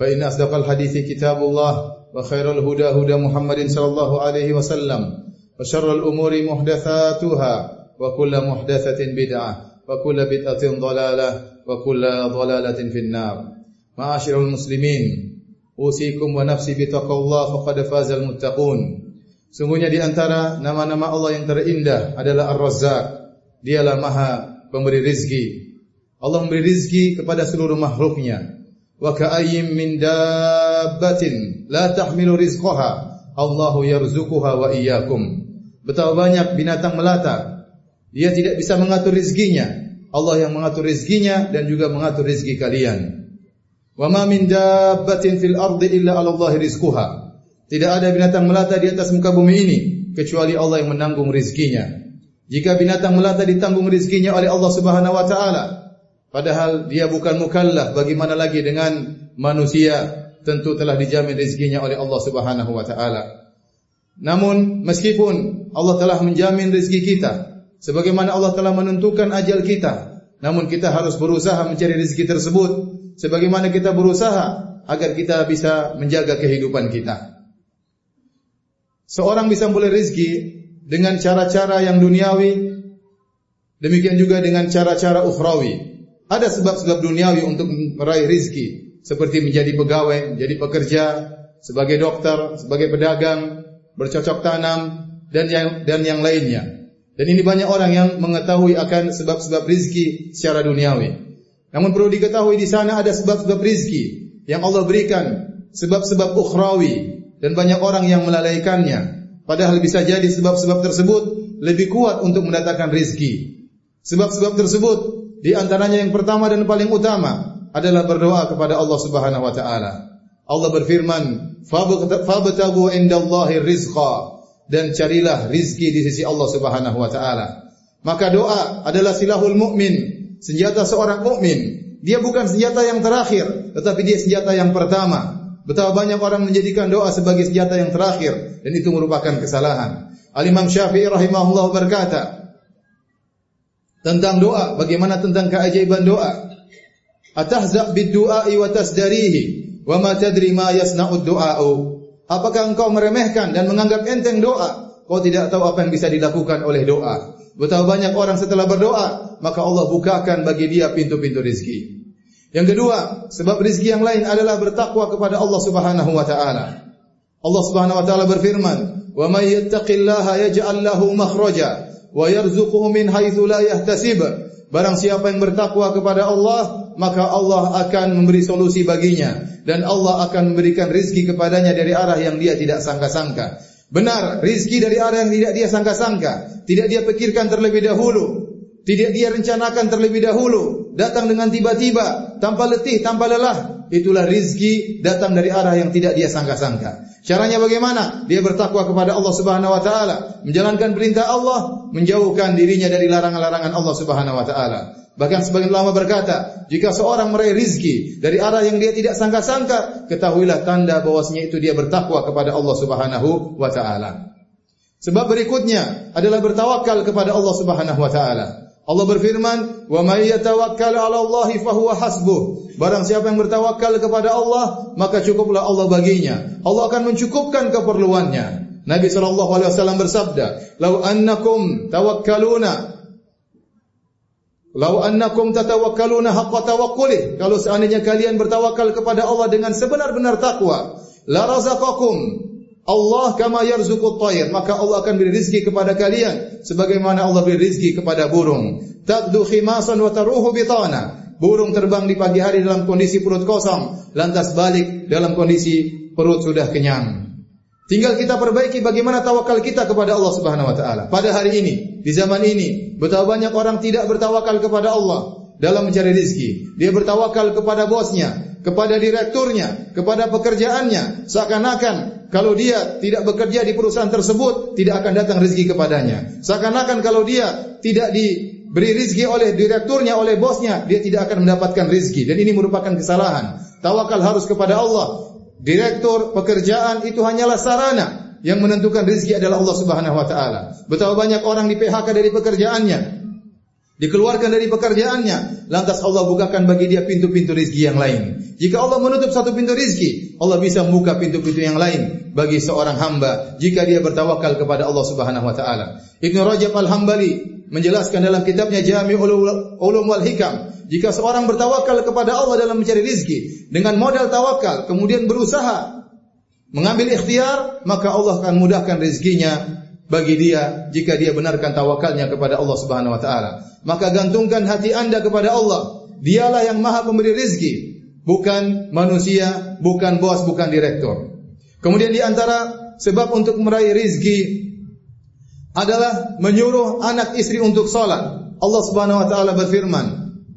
فإن أصدق الحديث كتاب الله وخير الهدى هدى محمد صلى الله عليه وسلم وشر الأمور محدثاتها وكل محدثة بدعة وكل بدعة ضلالة وكل ضلالة في النار معاشر المسلمين أوصيكم ونفسي بتقوى الله فقد فاز المتقون Sungguhnya di antara nama-nama Allah yang terindah adalah Ar-Razzaq. Dialah Maha pemberi rizki. Allah memberi rizki kepada seluruh makhluknya. Wa ka'ayyim min dabbatin la tahmilu rizqaha Allahu yarzuquha wa iyyakum. Betapa banyak binatang melata. Dia tidak bisa mengatur rizkinya. Allah yang mengatur rizkinya dan juga mengatur rizki kalian. Wa fil ardi illa 'ala. Tidak ada binatang melata di atas muka bumi ini kecuali Allah yang menanggung rizkinya. Jika binatang melata ditanggung rizkinya oleh Allah Subhanahu wa taala, padahal dia bukan mukallaf, bagaimana lagi dengan manusia? Tentu telah dijamin rizkinya oleh Allah Subhanahu wa taala. Namun meskipun Allah telah menjamin rizki kita, sebagaimana Allah telah menentukan ajal kita, namun kita harus berusaha mencari rizki tersebut sebagaimana kita berusaha agar kita bisa menjaga kehidupan kita. Seorang bisa boleh rezeki dengan cara-cara yang duniawi, demikian juga dengan cara-cara ukhrawi. Ada sebab-sebab duniawi untuk meraih rezeki, seperti menjadi pegawai, menjadi pekerja, sebagai dokter, sebagai pedagang, bercocok tanam dan yang dan yang lainnya. Dan ini banyak orang yang mengetahui akan sebab-sebab rezeki secara duniawi. Namun perlu diketahui di sana ada sebab-sebab rezeki yang Allah berikan, sebab-sebab ukhrawi dan banyak orang yang melalaikannya. Padahal bisa jadi sebab-sebab tersebut lebih kuat untuk mendatangkan rizki. Sebab-sebab tersebut di antaranya yang pertama dan paling utama adalah berdoa kepada Allah Subhanahu wa taala. Allah berfirman, "Fabtagu indallahi rizqa" dan carilah rizki di sisi Allah Subhanahu wa taala. Maka doa adalah silahul mukmin, senjata seorang mukmin. Dia bukan senjata yang terakhir, tetapi dia senjata yang pertama. Betapa banyak orang menjadikan doa sebagai senjata yang terakhir dan itu merupakan kesalahan. Al Imam Syafi'i rahimahullah berkata tentang doa, bagaimana tentang keajaiban doa? Atahza bid du'ai wa tasdarihi wa ma tadri ma du'a'u. Apakah engkau meremehkan dan menganggap enteng doa? Kau tidak tahu apa yang bisa dilakukan oleh doa. Betapa banyak orang setelah berdoa, maka Allah bukakan bagi dia pintu-pintu rizki. Yang kedua, sebab rizki yang lain adalah bertakwa kepada Allah Subhanahu wa taala. Allah Subhanahu wa taala berfirman, "Wa may yattaqillaha yaj'al lahu makhraja wa yarzuquhu min haitsu la yahtasib." Barang siapa yang bertakwa kepada Allah, maka Allah akan memberi solusi baginya dan Allah akan memberikan rizki kepadanya dari arah yang dia tidak sangka-sangka. Benar, rizki dari arah yang tidak dia sangka-sangka, tidak dia pikirkan terlebih dahulu, tidak dia rencanakan terlebih dahulu, datang dengan tiba-tiba, tanpa letih, tanpa lelah. Itulah rizki datang dari arah yang tidak dia sangka-sangka. Caranya bagaimana? Dia bertakwa kepada Allah Subhanahu wa taala, menjalankan perintah Allah, menjauhkan dirinya dari larangan-larangan Allah Subhanahu wa taala. Bahkan sebagian ulama berkata, jika seorang meraih rizki dari arah yang dia tidak sangka-sangka, ketahuilah tanda bahwasanya itu dia bertakwa kepada Allah Subhanahu wa taala. Sebab berikutnya adalah bertawakal kepada Allah Subhanahu wa taala. Allah berfirman, "Wa may yatawakkal 'ala Allah fahuwa hasbuh." Barang siapa yang bertawakal kepada Allah, maka cukuplah Allah baginya. Allah akan mencukupkan keperluannya. Nabi sallallahu alaihi wasallam bersabda, "Lau annakum tawakkaluna Lau annakum tatawakkaluna haqqa tawakkuli." Kalau seandainya kalian bertawakal kepada Allah dengan sebenar-benar takwa, la razaqakum Allah kama yarzuqut tayr, maka Allah akan beri rizki kepada kalian sebagaimana Allah beri rizki kepada burung. Taqdu khimasan wa taruhu bitana. Burung terbang di pagi hari dalam kondisi perut kosong, lantas balik dalam kondisi perut sudah kenyang. Tinggal kita perbaiki bagaimana tawakal kita kepada Allah Subhanahu wa taala. Pada hari ini, di zaman ini, betapa banyak orang tidak bertawakal kepada Allah dalam mencari rizki. Dia bertawakal kepada bosnya, kepada direkturnya, kepada pekerjaannya, seakan-akan kalau dia tidak bekerja di perusahaan tersebut, tidak akan datang rezeki kepadanya. Seakan-akan kalau dia tidak diberi rezeki oleh direkturnya, oleh bosnya, dia tidak akan mendapatkan rezeki. Dan ini merupakan kesalahan. Tawakal harus kepada Allah. Direktur pekerjaan itu hanyalah sarana yang menentukan rezeki adalah Allah Subhanahu wa taala. Betapa banyak orang di PHK dari pekerjaannya, dikeluarkan dari pekerjaannya, lantas Allah bukakan bagi dia pintu-pintu rizki yang lain. Jika Allah menutup satu pintu rizki, Allah bisa membuka pintu-pintu yang lain bagi seorang hamba jika dia bertawakal kepada Allah Subhanahu wa taala. Ibnu Rajab Al-Hambali menjelaskan dalam kitabnya Jami Ulum wal Hikam, jika seorang bertawakal kepada Allah dalam mencari rizki dengan modal tawakal, kemudian berusaha mengambil ikhtiar, maka Allah akan mudahkan rezekinya bagi dia jika dia benarkan tawakalnya kepada Allah Subhanahu wa taala. Maka gantungkan hati Anda kepada Allah. Dialah yang Maha Pemberi rezeki, bukan manusia, bukan bos, bukan direktur. Kemudian di antara sebab untuk meraih rezeki adalah menyuruh anak istri untuk salat. Allah Subhanahu wa taala berfirman,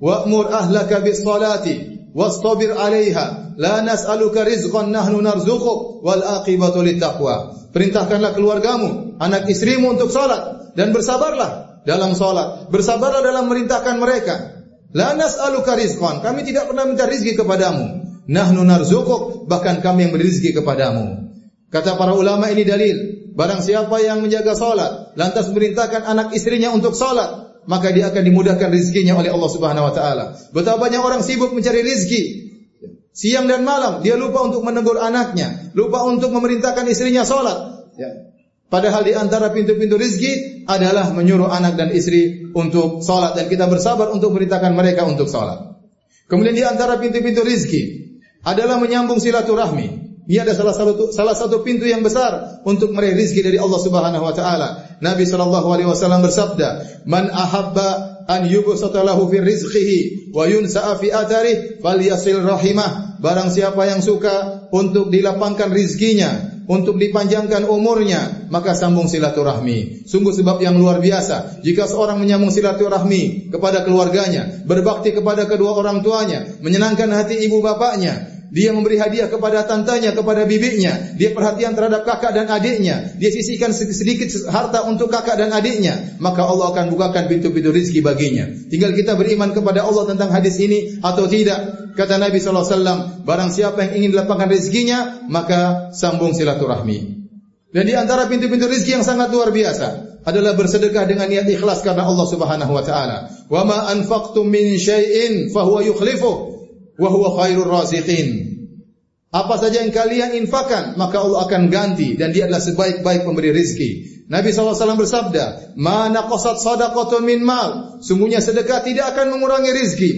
"Wa'mur ahlaka bis salati wastabir 'alaiha, la nas'aluka rizqan nahnu narzuquk wal aqibatu lit taqwa." Perintahkanlah keluargamu, anak istrimu untuk salat dan bersabarlah dalam salat. Bersabarlah dalam merintahkan mereka. La nas'aluka rizqan. Kami tidak pernah minta rizki kepadamu. Nahnu narzukuk, bahkan kami yang beri rizki kepadamu. Kata para ulama ini dalil. Barang siapa yang menjaga salat, lantas merintahkan anak istrinya untuk salat, maka dia akan dimudahkan rizkinya oleh Allah Subhanahu wa taala. Betapa banyak orang sibuk mencari rizki, Siang dan malam dia lupa untuk menegur anaknya, lupa untuk memerintahkan istrinya sholat. Ya. Padahal di antara pintu-pintu rizki adalah menyuruh anak dan istri untuk sholat dan kita bersabar untuk memerintahkan mereka untuk sholat. Kemudian di antara pintu-pintu rizki adalah menyambung silaturahmi. Ini ada salah satu salah satu pintu yang besar untuk meraih rizki dari Allah Subhanahu wa taala. Nabi sallallahu alaihi wasallam bersabda, "Man ahabba an yubsata lahu fi rizqihi wa yunsa'a fi atharih falyasil rahimah. Barang siapa yang suka untuk dilapangkan rizkinya, untuk dipanjangkan umurnya, maka sambung silaturahmi. Sungguh sebab yang luar biasa. Jika seorang menyambung silaturahmi kepada keluarganya, berbakti kepada kedua orang tuanya, menyenangkan hati ibu bapaknya, dia memberi hadiah kepada tantanya, kepada bibinya. Dia perhatian terhadap kakak dan adiknya. Dia sisihkan sedikit harta untuk kakak dan adiknya. Maka Allah akan bukakan pintu-pintu rizki baginya. Tinggal kita beriman kepada Allah tentang hadis ini atau tidak. Kata Nabi SAW, barang siapa yang ingin dilapangkan rezekinya, maka sambung silaturahmi. Dan di antara pintu-pintu rizki yang sangat luar biasa adalah bersedekah dengan niat ikhlas karena Allah Subhanahu wa taala. Wa ma anfaqtum min syai'in fahuwa yukhlifuh wa huwa khairur raziqin. Apa saja yang kalian infakkan, maka Allah akan ganti dan dia adalah sebaik-baik pemberi rizki. Nabi SAW bersabda, Mana qasat sadaqatu min mal. Sungguhnya sedekah tidak akan mengurangi rizki.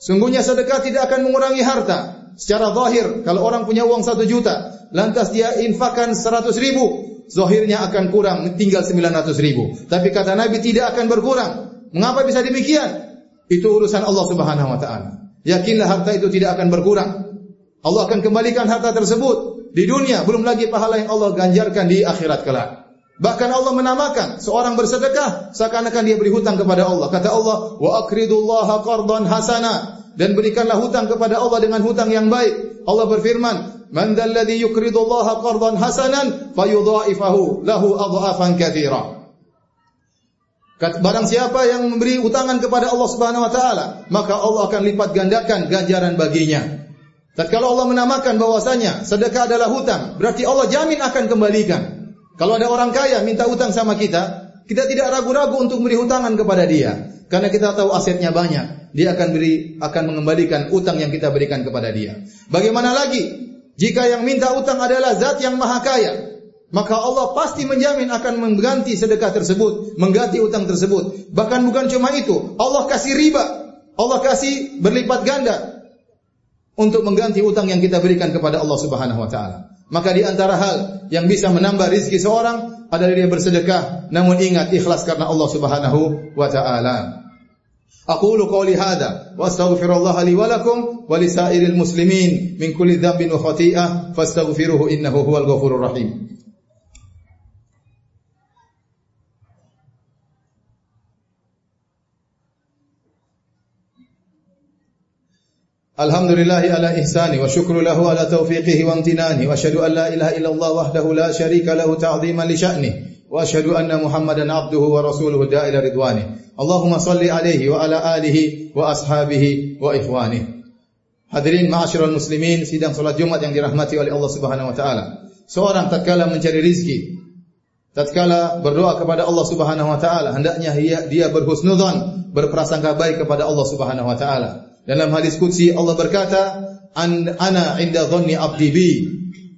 Sungguhnya sedekah tidak akan mengurangi harta. Secara zahir, kalau orang punya uang satu juta, lantas dia infakkan seratus ribu, zahirnya akan kurang, tinggal sembilan ratus ribu. Tapi kata Nabi tidak akan berkurang. Mengapa bisa demikian? Itu urusan Allah Subhanahu Wa Taala. Yakinlah harta itu tidak akan berkurang. Allah akan kembalikan harta tersebut di dunia, belum lagi pahala yang Allah ganjarkan di akhirat kelak. Bahkan Allah menamakan seorang bersedekah seakan-akan dia beri hutang kepada Allah. Kata Allah, "Wa aqridullaha qardan hasana." Dan berikanlah hutang kepada Allah dengan hutang yang baik. Allah berfirman, "Man dzalladzi yuqridullaha qardan hasanan fayudha'ifahu lahu adhafan katsira." Barang siapa yang memberi utangan kepada Allah Subhanahu wa taala, maka Allah akan lipat gandakan ganjaran baginya. Tatkala Allah menamakan bahwasanya sedekah adalah hutang, berarti Allah jamin akan kembalikan. Kalau ada orang kaya minta utang sama kita, kita tidak ragu-ragu untuk memberi hutangan kepada dia, karena kita tahu asetnya banyak. Dia akan beri akan mengembalikan utang yang kita berikan kepada dia. Bagaimana lagi jika yang minta utang adalah zat yang maha kaya? maka Allah pasti menjamin akan mengganti sedekah tersebut, mengganti utang tersebut. Bahkan bukan cuma itu, Allah kasih riba, Allah kasih berlipat ganda untuk mengganti utang yang kita berikan kepada Allah Subhanahu wa taala. Maka di antara hal yang bisa menambah rizki seorang adalah dia bersedekah, namun ingat ikhlas karena Allah Subhanahu wa taala. أقول قولي هذا وأستغفر الله لي ولكم ولسائر المسلمين من كل ذنب وخطيئة فاستغفروه إنه هو الغفور الرحيم Alhamdulillahi ala ihsani wa syukru lahu ala taufiqihi wa amtinani wa asyhadu an la ilaha illallah wahdahu la syarika lahu ta'ziman li sya'ni wa asyhadu anna Muhammadan abduhu wa rasuluhu da'ila ridwani. Allahumma salli alaihi wa ala alihi wa ashabihi wa ikhwani. Hadirin ma'asyiral muslimin, sidang salat Jumat yang dirahmati oleh Allah Subhanahu wa taala. Seorang tatkala mencari rizki, tatkala berdoa kepada Allah Subhanahu wa taala, hendaknya dia, dia berhusnudzon, berprasangka baik kepada Allah Subhanahu wa taala. Dalam hadis qudsi Allah berkata, An, "Ana 'inda dhanni 'abdi bi,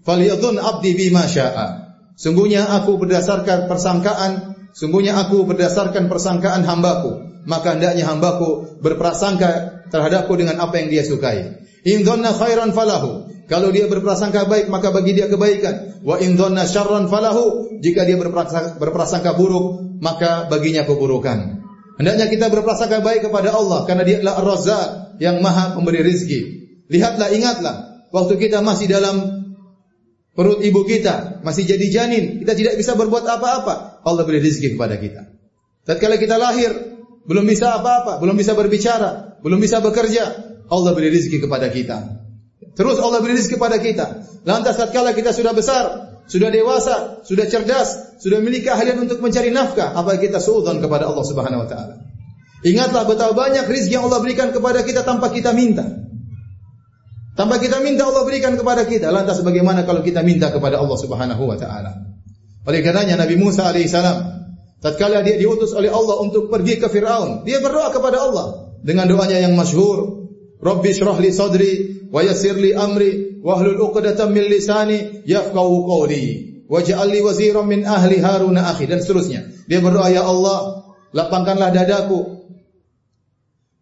falyadhun 'abdi bi ma syaa." Sungguhnya aku berdasarkan persangkaan, sungguhnya aku berdasarkan persangkaan hambaku, maka hendaknya hambaku berprasangka terhadapku dengan apa yang dia sukai. In dhanna khairan falahu. Kalau dia berprasangka baik maka bagi dia kebaikan. Wa in dhanna syarran falahu. Jika dia berprasangka, berprasangka buruk maka baginya keburukan. Hendaknya kita berprasangka baik kepada Allah karena Dia adalah Ar-Razzaq yang Maha pemberi rezeki. Lihatlah, ingatlah, waktu kita masih dalam perut ibu kita, masih jadi janin, kita tidak bisa berbuat apa-apa. Allah beri rezeki kepada kita. Tatkala kita lahir, belum bisa apa-apa, belum bisa berbicara, belum bisa bekerja, Allah beri rezeki kepada kita. Terus Allah beri rezeki kepada kita. Lantas tatkala kita sudah besar, sudah dewasa, sudah cerdas, sudah memiliki keahlian untuk mencari nafkah, apa kita suudzon kepada Allah Subhanahu wa taala. Ingatlah betapa banyak rezeki yang Allah berikan kepada kita tanpa kita minta. Tanpa kita minta Allah berikan kepada kita. Lantas bagaimana kalau kita minta kepada Allah Subhanahu wa taala? Oleh karenanya Nabi Musa alaihissalam tatkala dia diutus oleh Allah untuk pergi ke Firaun, dia berdoa kepada Allah dengan doanya yang masyhur, Rabbi shrah li sadri wa yassir li amri wahlul 'uqdatam min lisani yafqahu qawli waj'al li waziran min ahli Harun akhi dan seterusnya. Dia berdoa ya Allah, lapangkanlah dadaku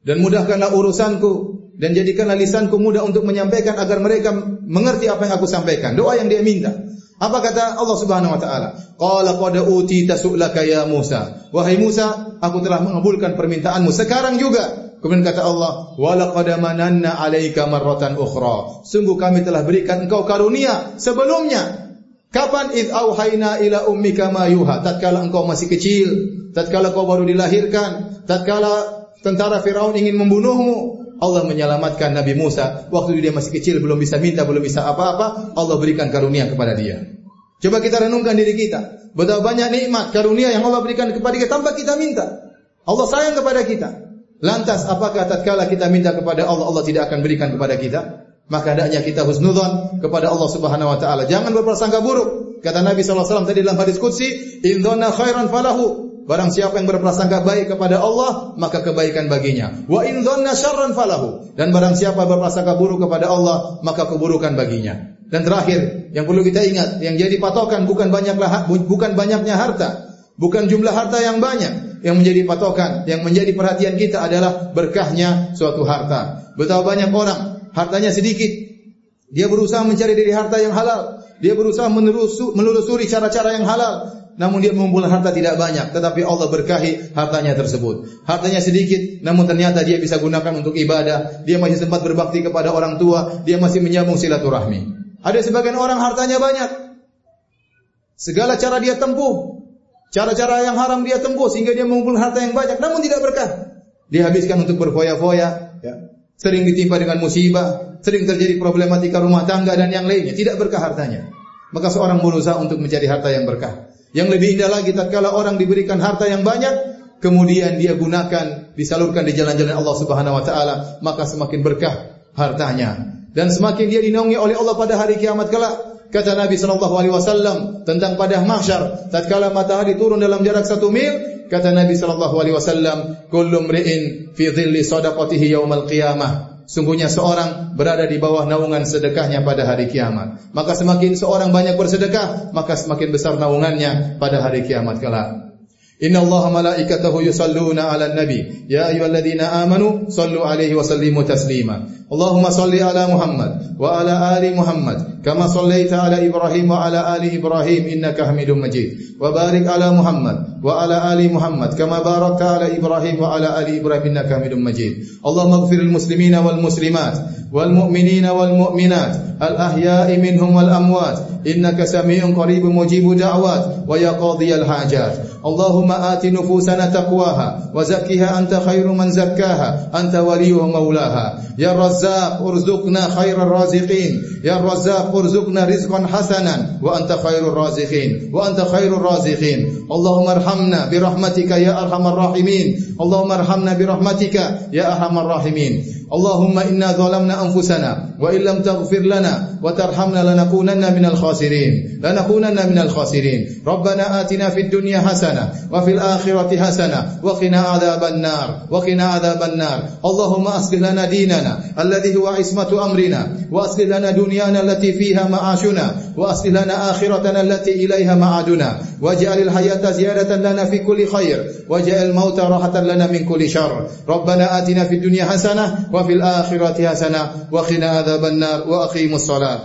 dan mudahkanlah urusanku dan jadikanlah lisanku mudah untuk menyampaikan agar mereka mengerti apa yang aku sampaikan. Doa yang dia minta. Apa kata Allah Subhanahu wa taala? Qala qad utita su'laka ya Musa. Wahai Musa, aku telah mengabulkan permintaanmu sekarang juga. Kemudian kata Allah, "Wa laqad mananna 'alaika marratan ukhra." Sungguh kami telah berikan engkau karunia sebelumnya. Kapan id auhayna ila ummika ma yuha? Tatkala engkau masih kecil, tatkala kau baru dilahirkan, tatkala tentara Firaun ingin membunuhmu, Allah menyelamatkan Nabi Musa waktu dia masih kecil belum bisa minta belum bisa apa-apa Allah berikan karunia kepada dia coba kita renungkan diri kita betapa banyak nikmat karunia yang Allah berikan kepada kita tanpa kita minta Allah sayang kepada kita Lantas apakah tatkala kita minta kepada Allah Allah tidak akan berikan kepada kita? Maka hendaknya kita husnudzon kepada Allah Subhanahu wa taala. Jangan berprasangka buruk. Kata Nabi SAW tadi dalam hadis qudsi, "In khairan falahu." Barang siapa yang berprasangka baik kepada Allah, maka kebaikan baginya. Wa in syarran falahu. Dan barang siapa berprasangka buruk kepada Allah, maka keburukan baginya. Dan terakhir, yang perlu kita ingat, yang jadi patokan bukan banyaklah bukan banyaknya harta, bukan jumlah harta yang banyak, yang menjadi patokan, yang menjadi perhatian kita adalah berkahnya suatu harta. Betapa banyak orang hartanya sedikit, dia berusaha mencari dari harta yang halal, dia berusaha menelusuri cara-cara yang halal, namun dia mengumpulkan harta tidak banyak, tetapi Allah berkahi hartanya tersebut. Hartanya sedikit, namun ternyata dia bisa gunakan untuk ibadah, dia masih sempat berbakti kepada orang tua, dia masih menyambung silaturahmi. Ada sebagian orang hartanya banyak, segala cara dia tempuh, Cara-cara yang haram dia tempuh sehingga dia mengumpulkan harta yang banyak namun tidak berkah. Dihabiskan untuk berfoya-foya, ya. Sering ditimpa dengan musibah, sering terjadi problematika rumah tangga dan yang lainnya, tidak berkah hartanya. Maka seorang berusaha untuk mencari harta yang berkah. Yang lebih indah lagi tatkala orang diberikan harta yang banyak, kemudian dia gunakan, disalurkan di jalan-jalan Allah Subhanahu wa taala, maka semakin berkah hartanya. Dan semakin dia dinaungi oleh Allah pada hari kiamat kelak, Kata Nabi sallallahu alaihi wasallam tentang pada mahsyar, tatkala matahari turun dalam jarak satu mil, kata Nabi sallallahu alaihi wasallam, "Kullu mri'in fi dhilli sadaqatihi yaumal qiyamah." Sungguhnya seorang berada di bawah naungan sedekahnya pada hari kiamat. Maka semakin seorang banyak bersedekah, maka semakin besar naungannya pada hari kiamat kelak. Inna Allah malaikatahu yusalluna ala nabi. Ya ayuhaladzina amanu Sallu alaihi wa sallimu taslima. Allahumma salli ala Muhammad Wa ala ali Muhammad Kama sallaita ala Ibrahim wa ala ali Ibrahim Innaka hamidun majid. Wa barik ala Muhammad Wa ala ali Muhammad Kama barakta ala Ibrahim wa ala ali Ibrahim Innaka hamidun majid. Allahumma gfir al muslimina wal muslimat Wal mu'minina wal mu'minat Al ahya'i minhum wal amwat إنك سميع قريب مجيب دعوات ويا قاضي الحاجات. اللهم آت نفوسنا تقواها وزكها أنت خير من زكاها أنت ولي ومولاها يا الرزاق ارزقنا خير الرازقين. يا الرزاق ارزقنا رزقا حسنا وأنت خير الرازقين. وأنت خير الرازقين. اللهم ارحمنا برحمتك يا أرحم الراحمين. اللهم ارحمنا برحمتك يا أرحم الراحمين. اللهم إنا ظلمنا أنفسنا وإن لم تغفر لنا وترحمنا لنكونن من الخاسرين لنكونن من الخاسرين. ربنا آتنا في الدنيا حسنة وفي الآخرة حسنة وقنا عذاب النار وقنا عذاب النار. اللهم أصلح لنا ديننا الذي هو عصمة أمرنا وأصلح لنا دنيانا التي فيها معاشنا وأصلح لنا آخرتنا التي إليها معادنا. واجعل الحياة زيادة لنا في كل خير واجعل الموت راحة لنا من كل شر. ربنا آتنا في الدنيا حسنة وفي الآخرة حسنة وقنا عذاب النار وأقيموا الصلاة.